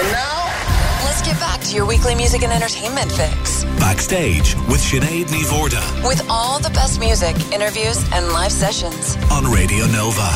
And now, let's get back to your weekly music and entertainment fix. Backstage with Sinead Ní Mhórdha. With all the best music, interviews, and live sessions on Radio Nova.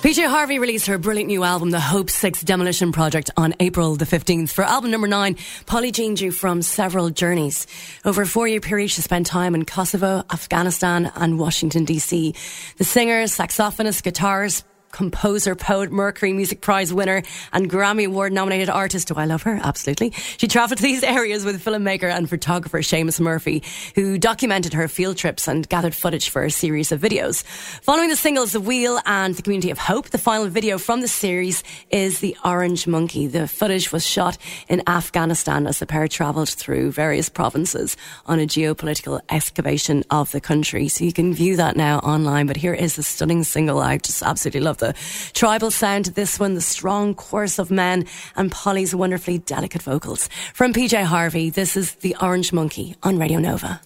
PJ Harvey released her brilliant new album, The Hope 6 Demolition Project, on April the 15th. For album number nine, Polly Jean drew from several journeys. Over a four year period, she spent time in Kosovo, Afghanistan, and Washington, D.C. The singer, saxophonist, guitarist, composer, poet, Mercury Music Prize winner, and Grammy Award nominated artist. Do I love her? Absolutely. She travelled to these areas with filmmaker and photographer Seamus Murphy, who documented her field trips and gathered footage for a series of videos. Following the singles The Wheel and The Community of Hope, the final video from the series is The Orange Monkey. The footage was shot in Afghanistan as the pair travelled through various provinces on a geopolitical excavation of the country. So you can view that now online. But here is the stunning single. I just absolutely love the tribal sound to this one, the strong chorus of men, and Polly's wonderfully delicate vocals. From PJ Harvey, this is The Orange Monkey on Radio Nova.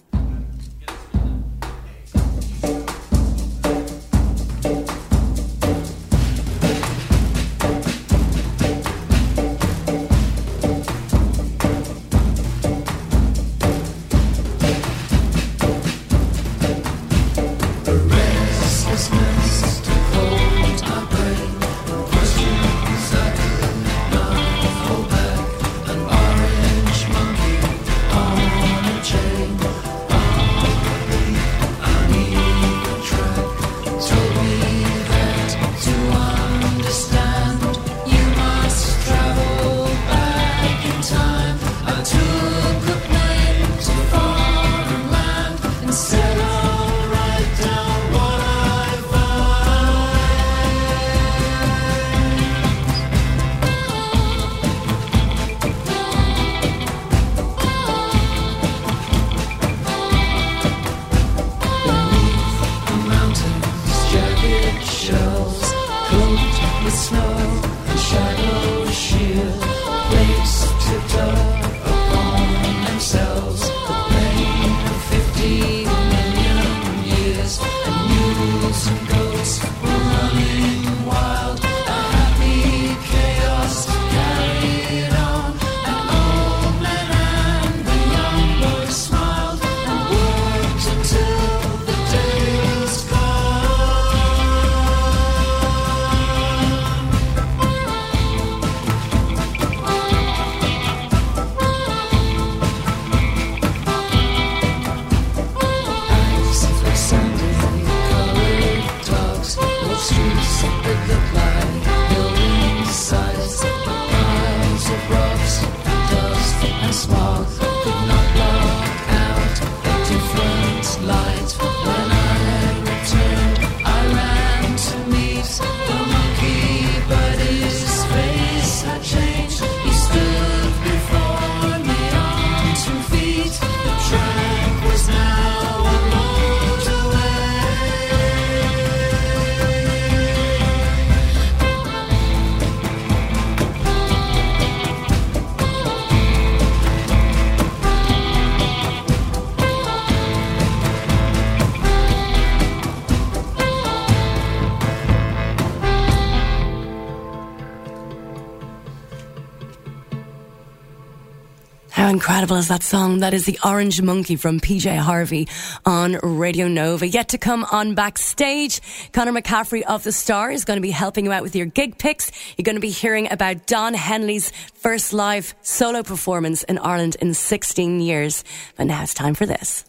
Incredible is that song? That is the Orange Monkey from PJ Harvey on Radio Nova. Yet to come on backstage, Connor McCaffrey of the Star is going to be helping you out with your gig picks. You're going to be hearing about Don Henley's first live solo performance in Ireland in 16 years. But now it's time for this.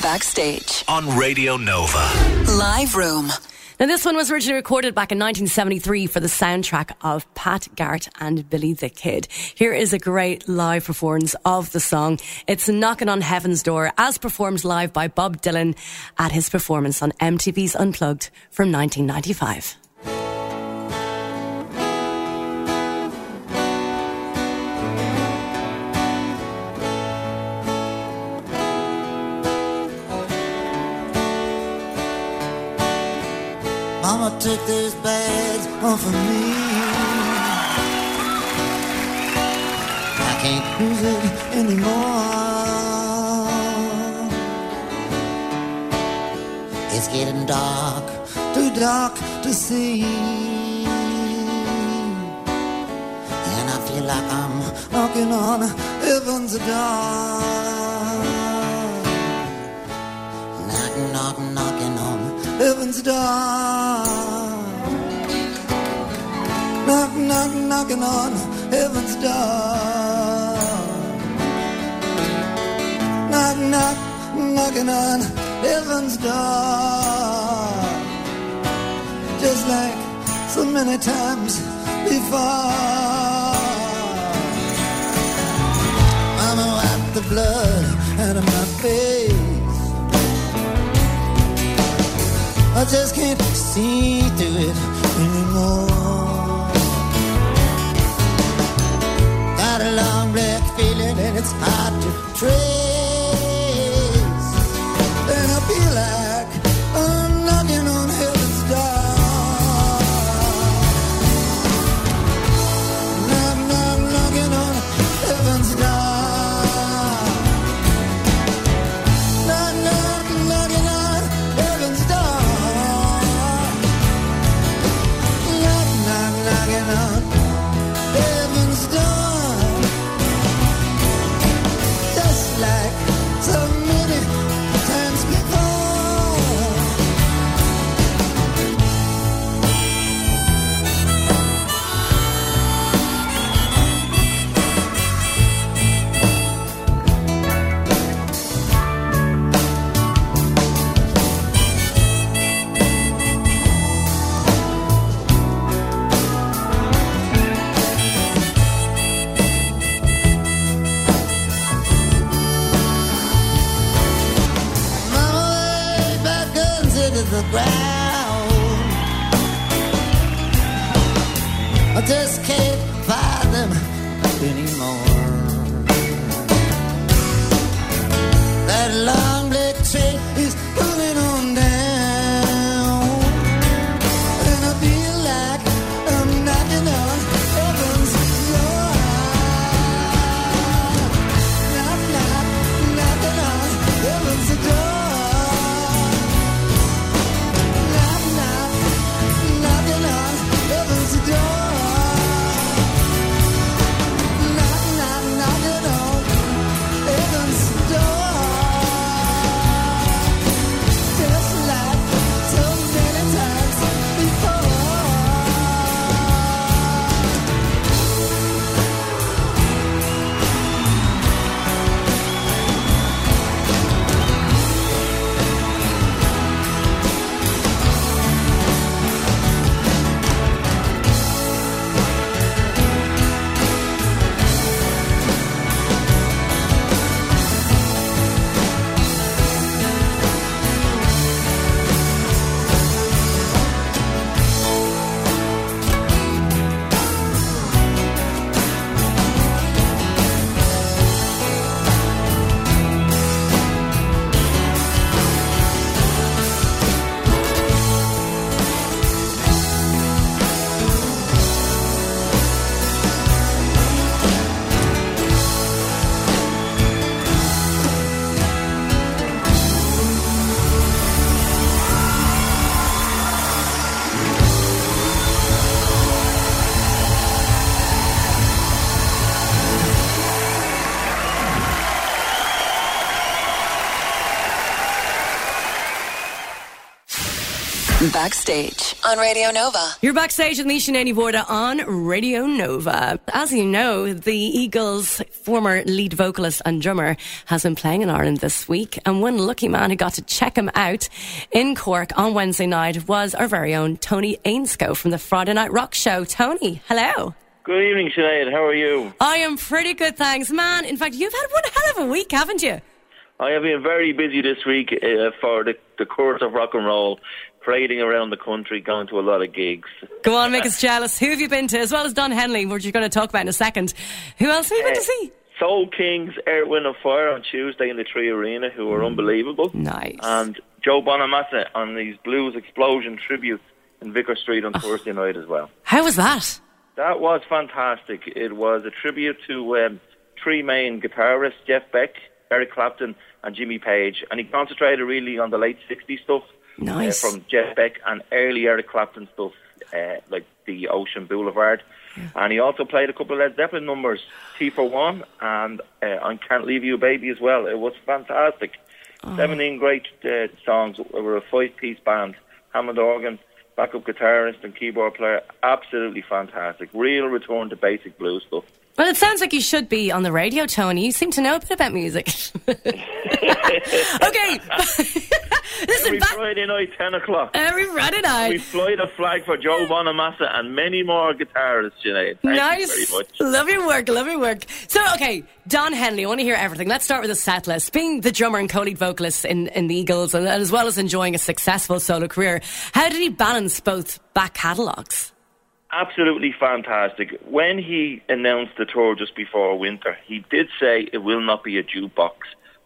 Backstage on Radio Nova. Live Room. Now, this one was originally recorded back in 1973 for the soundtrack of Pat Garrett and Billy the Kid. Here is a great live performance of the song. It's Knocking on Heaven's Door as performed live by Bob Dylan at his performance on MTV's Unplugged from 1995. Mama, take those bags off of me. I can't use it anymore. It's getting dark, too dark to see. And I feel like I'm knocking on heaven's door. Heaven's door. Knock, knock, knocking on heaven's door. Knock, knock, knocking on heaven's door. Just like so many times before. Mama wiped the blood out of my face. I just can't see through it anymore. Got a long black feeling and it's hard to trace. I just can't find them anymore. That long Backstage on Radio Nova. You're backstage with me, Sinead Mhórdha, on Radio Nova. As you know, the Eagles' former lead vocalist and drummer has been playing in Ireland this week, and one lucky man who got to check him out in Cork on Wednesday night was our very own Tony Ainscough from the Friday Night Rock Show. Tony, hello. Good evening, Sinead. How are you? I am pretty good, thanks, man. In fact, you've had one hell of a week, haven't you? I have been very busy this week uh, for the, the course of rock and roll, parading around the country, going to a lot of gigs. Go on, make us jealous. Who have you been to? As well as Don Henley, which you're going to talk about in a second. Who else have you been to uh, see? Soul Kings, Wind and Fire on Tuesday in the Three Arena, who were mm. unbelievable. Nice. And Joe Bonamassa on these Blues Explosion tribute in Vicar Street on ah. Thursday night as well. How was that? That was fantastic. It was a tribute to um, three main guitarists, Jeff Beck, Eric Clapton, and Jimmy Page. And he concentrated really on the late 60s stuff. Nice. Uh, from Jeff Beck and early Eric Clapton stuff. uh, like the Ocean Boulevard. And he also played a couple of Led Zeppelin numbers, Tea for One and uh, I Can't Leave You Baby as well. It was fantastic. 17 great uh, songs. We were a five piece band. Hammond organ, backup guitarist, and keyboard player. Absolutely fantastic. Real return to basic blues stuff. Well, it sounds like you should be on the radio, Tony. You seem to know a bit about music. okay. Listen, Every back, Friday night, 10 o'clock. every Friday night. We fly the flag for Joe Bonamassa and many more guitarists, Sinead. Thank nice. you very much. Love your work. Love your work. So, okay, Don Henley. I want to hear everything. Let's start with the set list. Being the drummer and co-lead vocalist in, in the Eagles, and as well as enjoying a successful solo career, how did he balance both back catalogues? Absolutely fantastic. When he announced the tour just before winter, he did say it will not be a jukebox,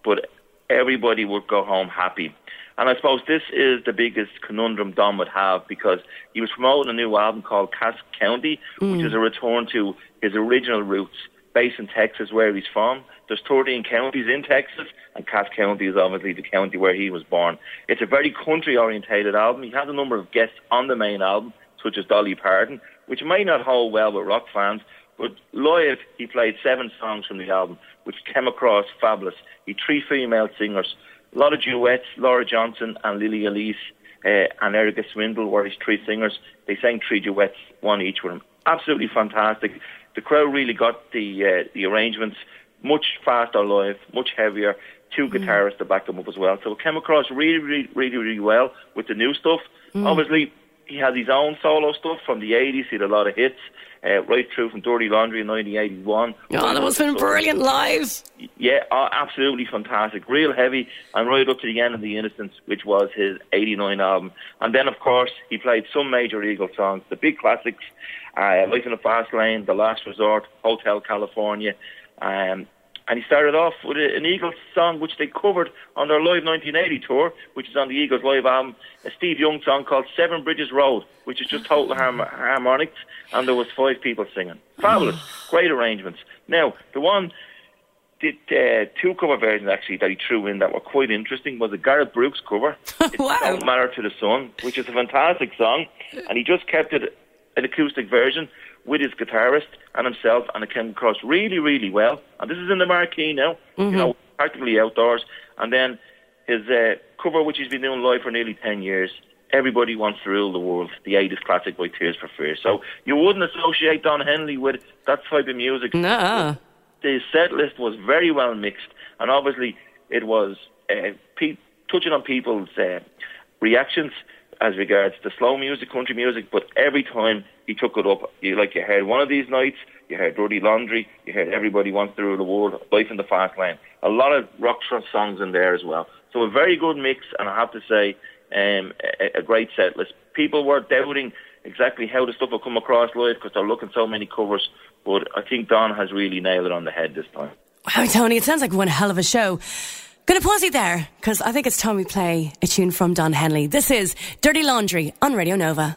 but everybody would go home happy. And I suppose this is the biggest conundrum Don would have because he was promoting a new album called Cass County, which is a mm. return to his original roots, based in Texas, where he's from. There's 13 counties in Texas, and Cass County is obviously the county where he was born. It's a very country orientated album. He has a number of guests on the main album, such as Dolly Parton, which may not hold well with rock fans, but live he played seven songs from the album, which came across fabulous. He three female singers, a lot of duets, Laura Johnson and Lily Elise uh, and Erica Swindle were his three singers. They sang three duets, one each with him. Absolutely fantastic. The crowd really got the uh, the arrangements much faster live, much heavier. Two guitarists to back them up as well. So it came across really, really, really, really well with the new stuff. Obviously, he had his own solo stuff from the 80s. He had a lot of hits, uh, right through from Dirty Laundry in 1981. Oh, that have been brilliant live. Yeah, oh, absolutely fantastic. Real heavy, and right up to the end of The Innocence, which was his 89 album. And then, of course, he played some major Eagle songs, the big classics, uh, Life in the Fast Lane, The Last Resort, Hotel California. Um, and he started off with a, an Eagles song which they covered on their live 1980 tour, which is on the Eagles live album, a Steve Young song called Seven Bridges Road, which is just total harm- harmonics, and there was five people singing. Fabulous, great arrangements. Now, the one did uh, two cover versions actually that he threw in that were quite interesting was a Garth Brooks cover. It Wow. Don't Matter to the Sun, which is a fantastic song, and he just kept it an acoustic version with his guitarist and himself, and it came across really, really well. And this is in the marquee now, you know, practically outdoors. And then his uh, cover, which he's been doing live for nearly 10 years, Everybody Wants to Rule the World, the 80s classic by Tears for Fears. So you wouldn't associate Don Henley with that type of music. No. The set list was very well mixed, and obviously it was uh, pe- touching on people's uh, reactions as regards to slow music, country music, but every time he took it up, you like you heard one of these nights, you heard Dirty Laundry, you heard Everybody Wants to Rule the World, Life in the Fast Lane, a lot of rock songs in there as well. So a very good mix, and I have to say, um, a, a great set list. People were doubting exactly how the stuff will come across live because they're looking so many covers, but I think Don has really nailed it on the head this time. Wow, Tony, it sounds like one hell of a show. Gonna pause you there, because I think it's time we play a tune from Don Henley. This is Dirty Laundry on Radio Nova.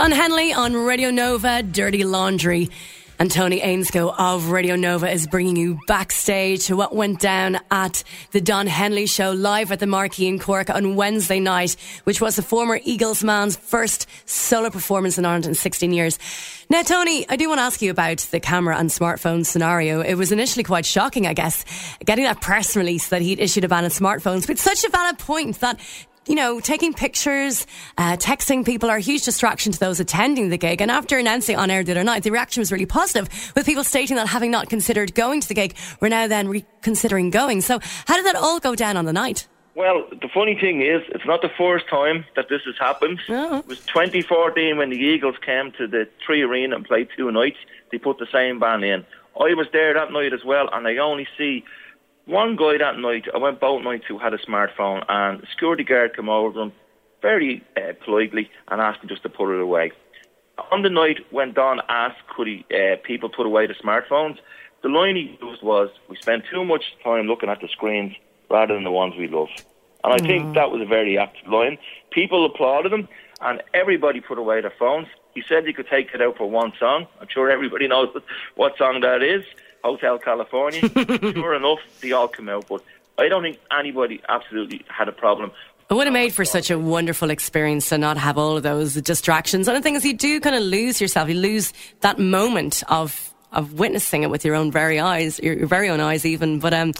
Don Henley on Radio Nova, Dirty Laundry. And Tony Ainscough of Radio Nova is bringing you backstage to what went down at the Don Henley show live at the Marquee in Cork on Wednesday night, which was the former Eagles man's first solo performance in Ireland in 16 years. Now, Tony, I do want to ask you about the camera and smartphone scenario. It was initially quite shocking, I guess, getting that press release that he'd issued a ban on smartphones, but such a valid point that you know, taking pictures, uh, texting people are a huge distraction to those attending the gig. And after announcing on air the other night, the reaction was really positive, with people stating that having not considered going to the gig, we're now then reconsidering going. So, how did that all go down on the night? Well, the funny thing is, it's not the first time that this has happened. Oh. It was 2014 when the Eagles came to the Three Arena and played two nights. They put the same band in. I was there that night as well, and I only see one guy that night. I went both nights who had a smartphone, and the security guard came over to him very uh, politely and asked him just to put it away. On the night when Don asked could he uh, people put away the smartphones, the line he used was, "We spend too much time looking at the screens rather than the ones we love." And I think that was a very apt line. People applauded him, and everybody put away their phones. He said he could take it out for one song. I'm sure everybody knows what song that is. Hotel California. sure enough, they all come out, but I don't think anybody absolutely had a problem. It would have made for such a wonderful experience to not have all of those distractions. And the thing is, you do kind of lose yourself. You lose that moment of of witnessing it with your own very eyes, your, your very own eyes, even. But um,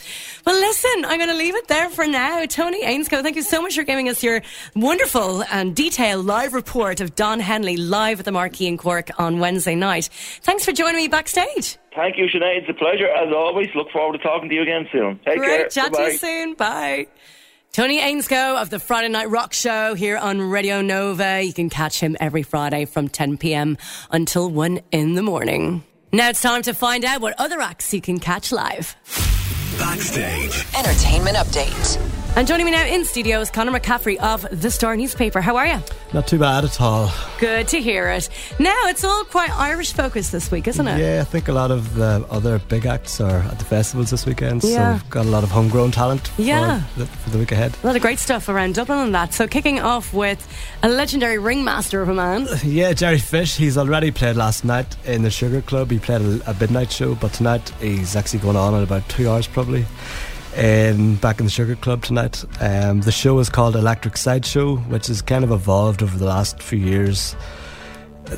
well, listen, I'm going to leave it there for now. Tony Ainscough, thank you so much for giving us your wonderful and detailed live report of Don Henley live at the Marquee in Cork on Wednesday night. Thanks for joining me backstage. Thank you, Sinead. It's a pleasure as always. Look forward to talking to you again soon. Take care. Great, chat to Bye-bye. you soon. Bye. Tony Ainscough of the Friday Night Rock Show here on Radio Nova. You can catch him every Friday from 10 p.m. until 1 in the morning. Now it's time to find out what other acts you can catch live. Backstage. Entertainment update. And joining me now in studio is Conor McCaffrey of The Star newspaper. How are you? Not too bad at all. Good to hear it. Now it's all quite Irish focused this week, isn't it? Yeah, I think a lot of the other big acts are at the festivals this weekend, Yeah. so we've got a lot of homegrown talent for, Yeah. the, for the week ahead. A lot of great stuff around Dublin and that. So kicking off with a legendary ringmaster of a man. Yeah, Jerry Fish, he's already played last night in the Sugar Club. He played a, a midnight show, but tonight he's actually going on in about two hours probably. In, back in the Sugar Club tonight. Um, the show is called Electric Sideshow, which has kind of evolved over the last few years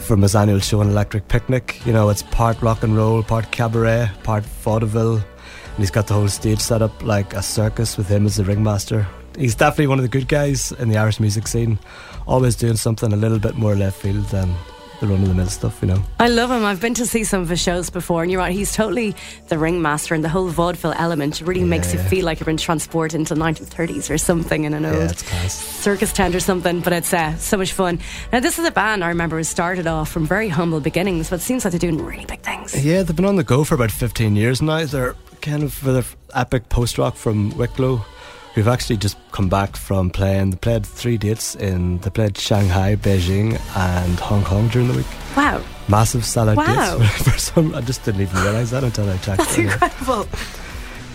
from his annual show, an Electric Picnic. You know, it's part rock and roll, part cabaret, part vaudeville, and he's got the whole stage set up like a circus with him as the ringmaster. He's definitely one of the good guys in the Irish music scene, always doing something a little bit more left field than the run of the mill stuff, you know. I love him. I've been to see some of his shows before, and you're right. He's totally the ringmaster, and the whole vaudeville element really makes you feel like you're been transported into the 1930s or something in an Yeah, old circus tent or something. But it's uh, so much fun. Now, this is a band I remember was started off from very humble beginnings, but it seems like they're doing really big things. Yeah, they've been on the go for about 15 years now. They're kind of for the epic post rock from Wicklow, who've actually just come back from playing. They played three dates in, they played Shanghai, Beijing, and Hong Kong during the week. Wow, Massive sellout Wow. dates for some. I just didn't even realise that until I checked. that's incredible.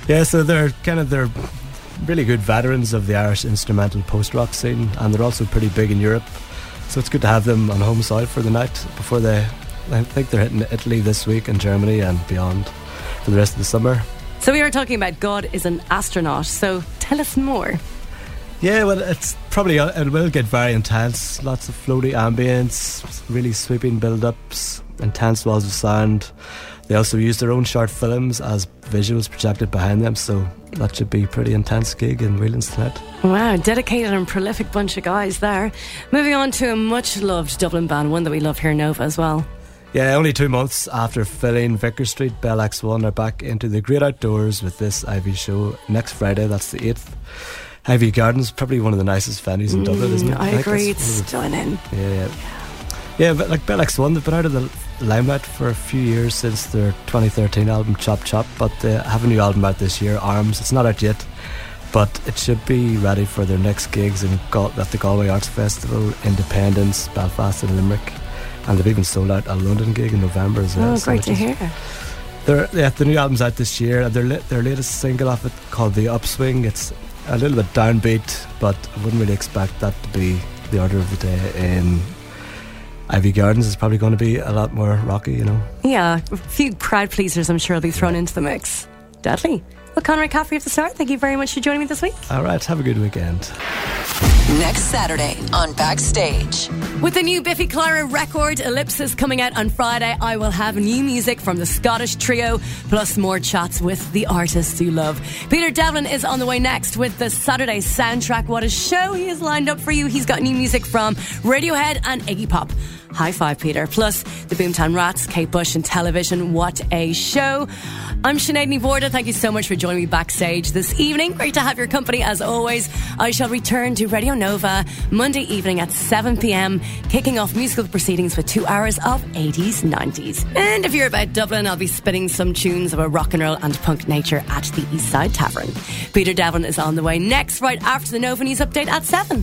Yeah, so they're kind of they're really good veterans of the Irish instrumental post rock scene, and they're also pretty big in Europe. So it's good to have them on home soil for the night before they. I think they're hitting Italy this week and Germany and beyond for the rest of the summer. So we were talking about God is an astronaut. So tell us more. Yeah, well, it's probably uh, it will get very intense. Lots of floaty ambience, really sweeping build-ups, intense walls of sound. They also use their own short films as visuals projected behind them, so that should be a pretty intense gig in Whelan's tonight. Wow, dedicated and prolific bunch of guys there. Moving on to a much loved Dublin band, one that we love here in Nova as well. Yeah, only two months after filling Vicar Street, Bell X1 are back into the great outdoors with this Iveagh show next Friday. That's the 8th. Iveagh Gardens, probably one of the nicest venues in Dublin, isn't it? Mm, I agree, it's stunning. the- Yeah, yeah. Yeah, but like Bell X1, they've been out of the limelight for a few years since their 2013 album Chop Chop, but they have a new album out this year, Arms. It's not out yet, but it should be ready for their next gigs in Gal- at the Galway Arts Festival, Indiependence, Belfast, and Limerick. And they've even sold out a London gig in November as oh, well. Oh, so great to hear. Their, yeah, the new album's out this year. and Their their latest single off it called The Upswing. It's a little bit downbeat, but I wouldn't really expect that to be the order of the day in Iveagh Gardens is probably going to be a lot more rocky, you know. Yeah, a few crowd pleasers I'm sure will be thrown into the mix. Deadly. Well, Conor McCaffrey of the Star, thank you very much for joining me this week. All right, have a good weekend. Next Saturday on Backstage. With the new Biffy Clyro record, Ellipsis, coming out on Friday, I will have new music from the Scottish trio, plus more chats with the artists you love. Peter Devlin is on the way next with the Saturday soundtrack. What a show he has lined up for you. He's got new music from Radiohead and Iggy Pop. High five, Peter. Plus, the Boomtown Rats, Kate Bush, and television. What a show. I'm Sinead Ní Mhórdha. Thank you so much for joining me backstage this evening. Great to have your company as always. I shall return to Radio Nova Monday evening at 7 pm, kicking off musical proceedings with two hours of 80s, 90s. And if you're about Dublin, I'll be spinning some tunes of a rock and roll and punk nature at the Eastside Tavern. Peter Devlin is on the way next, right after the Nova News update at 7.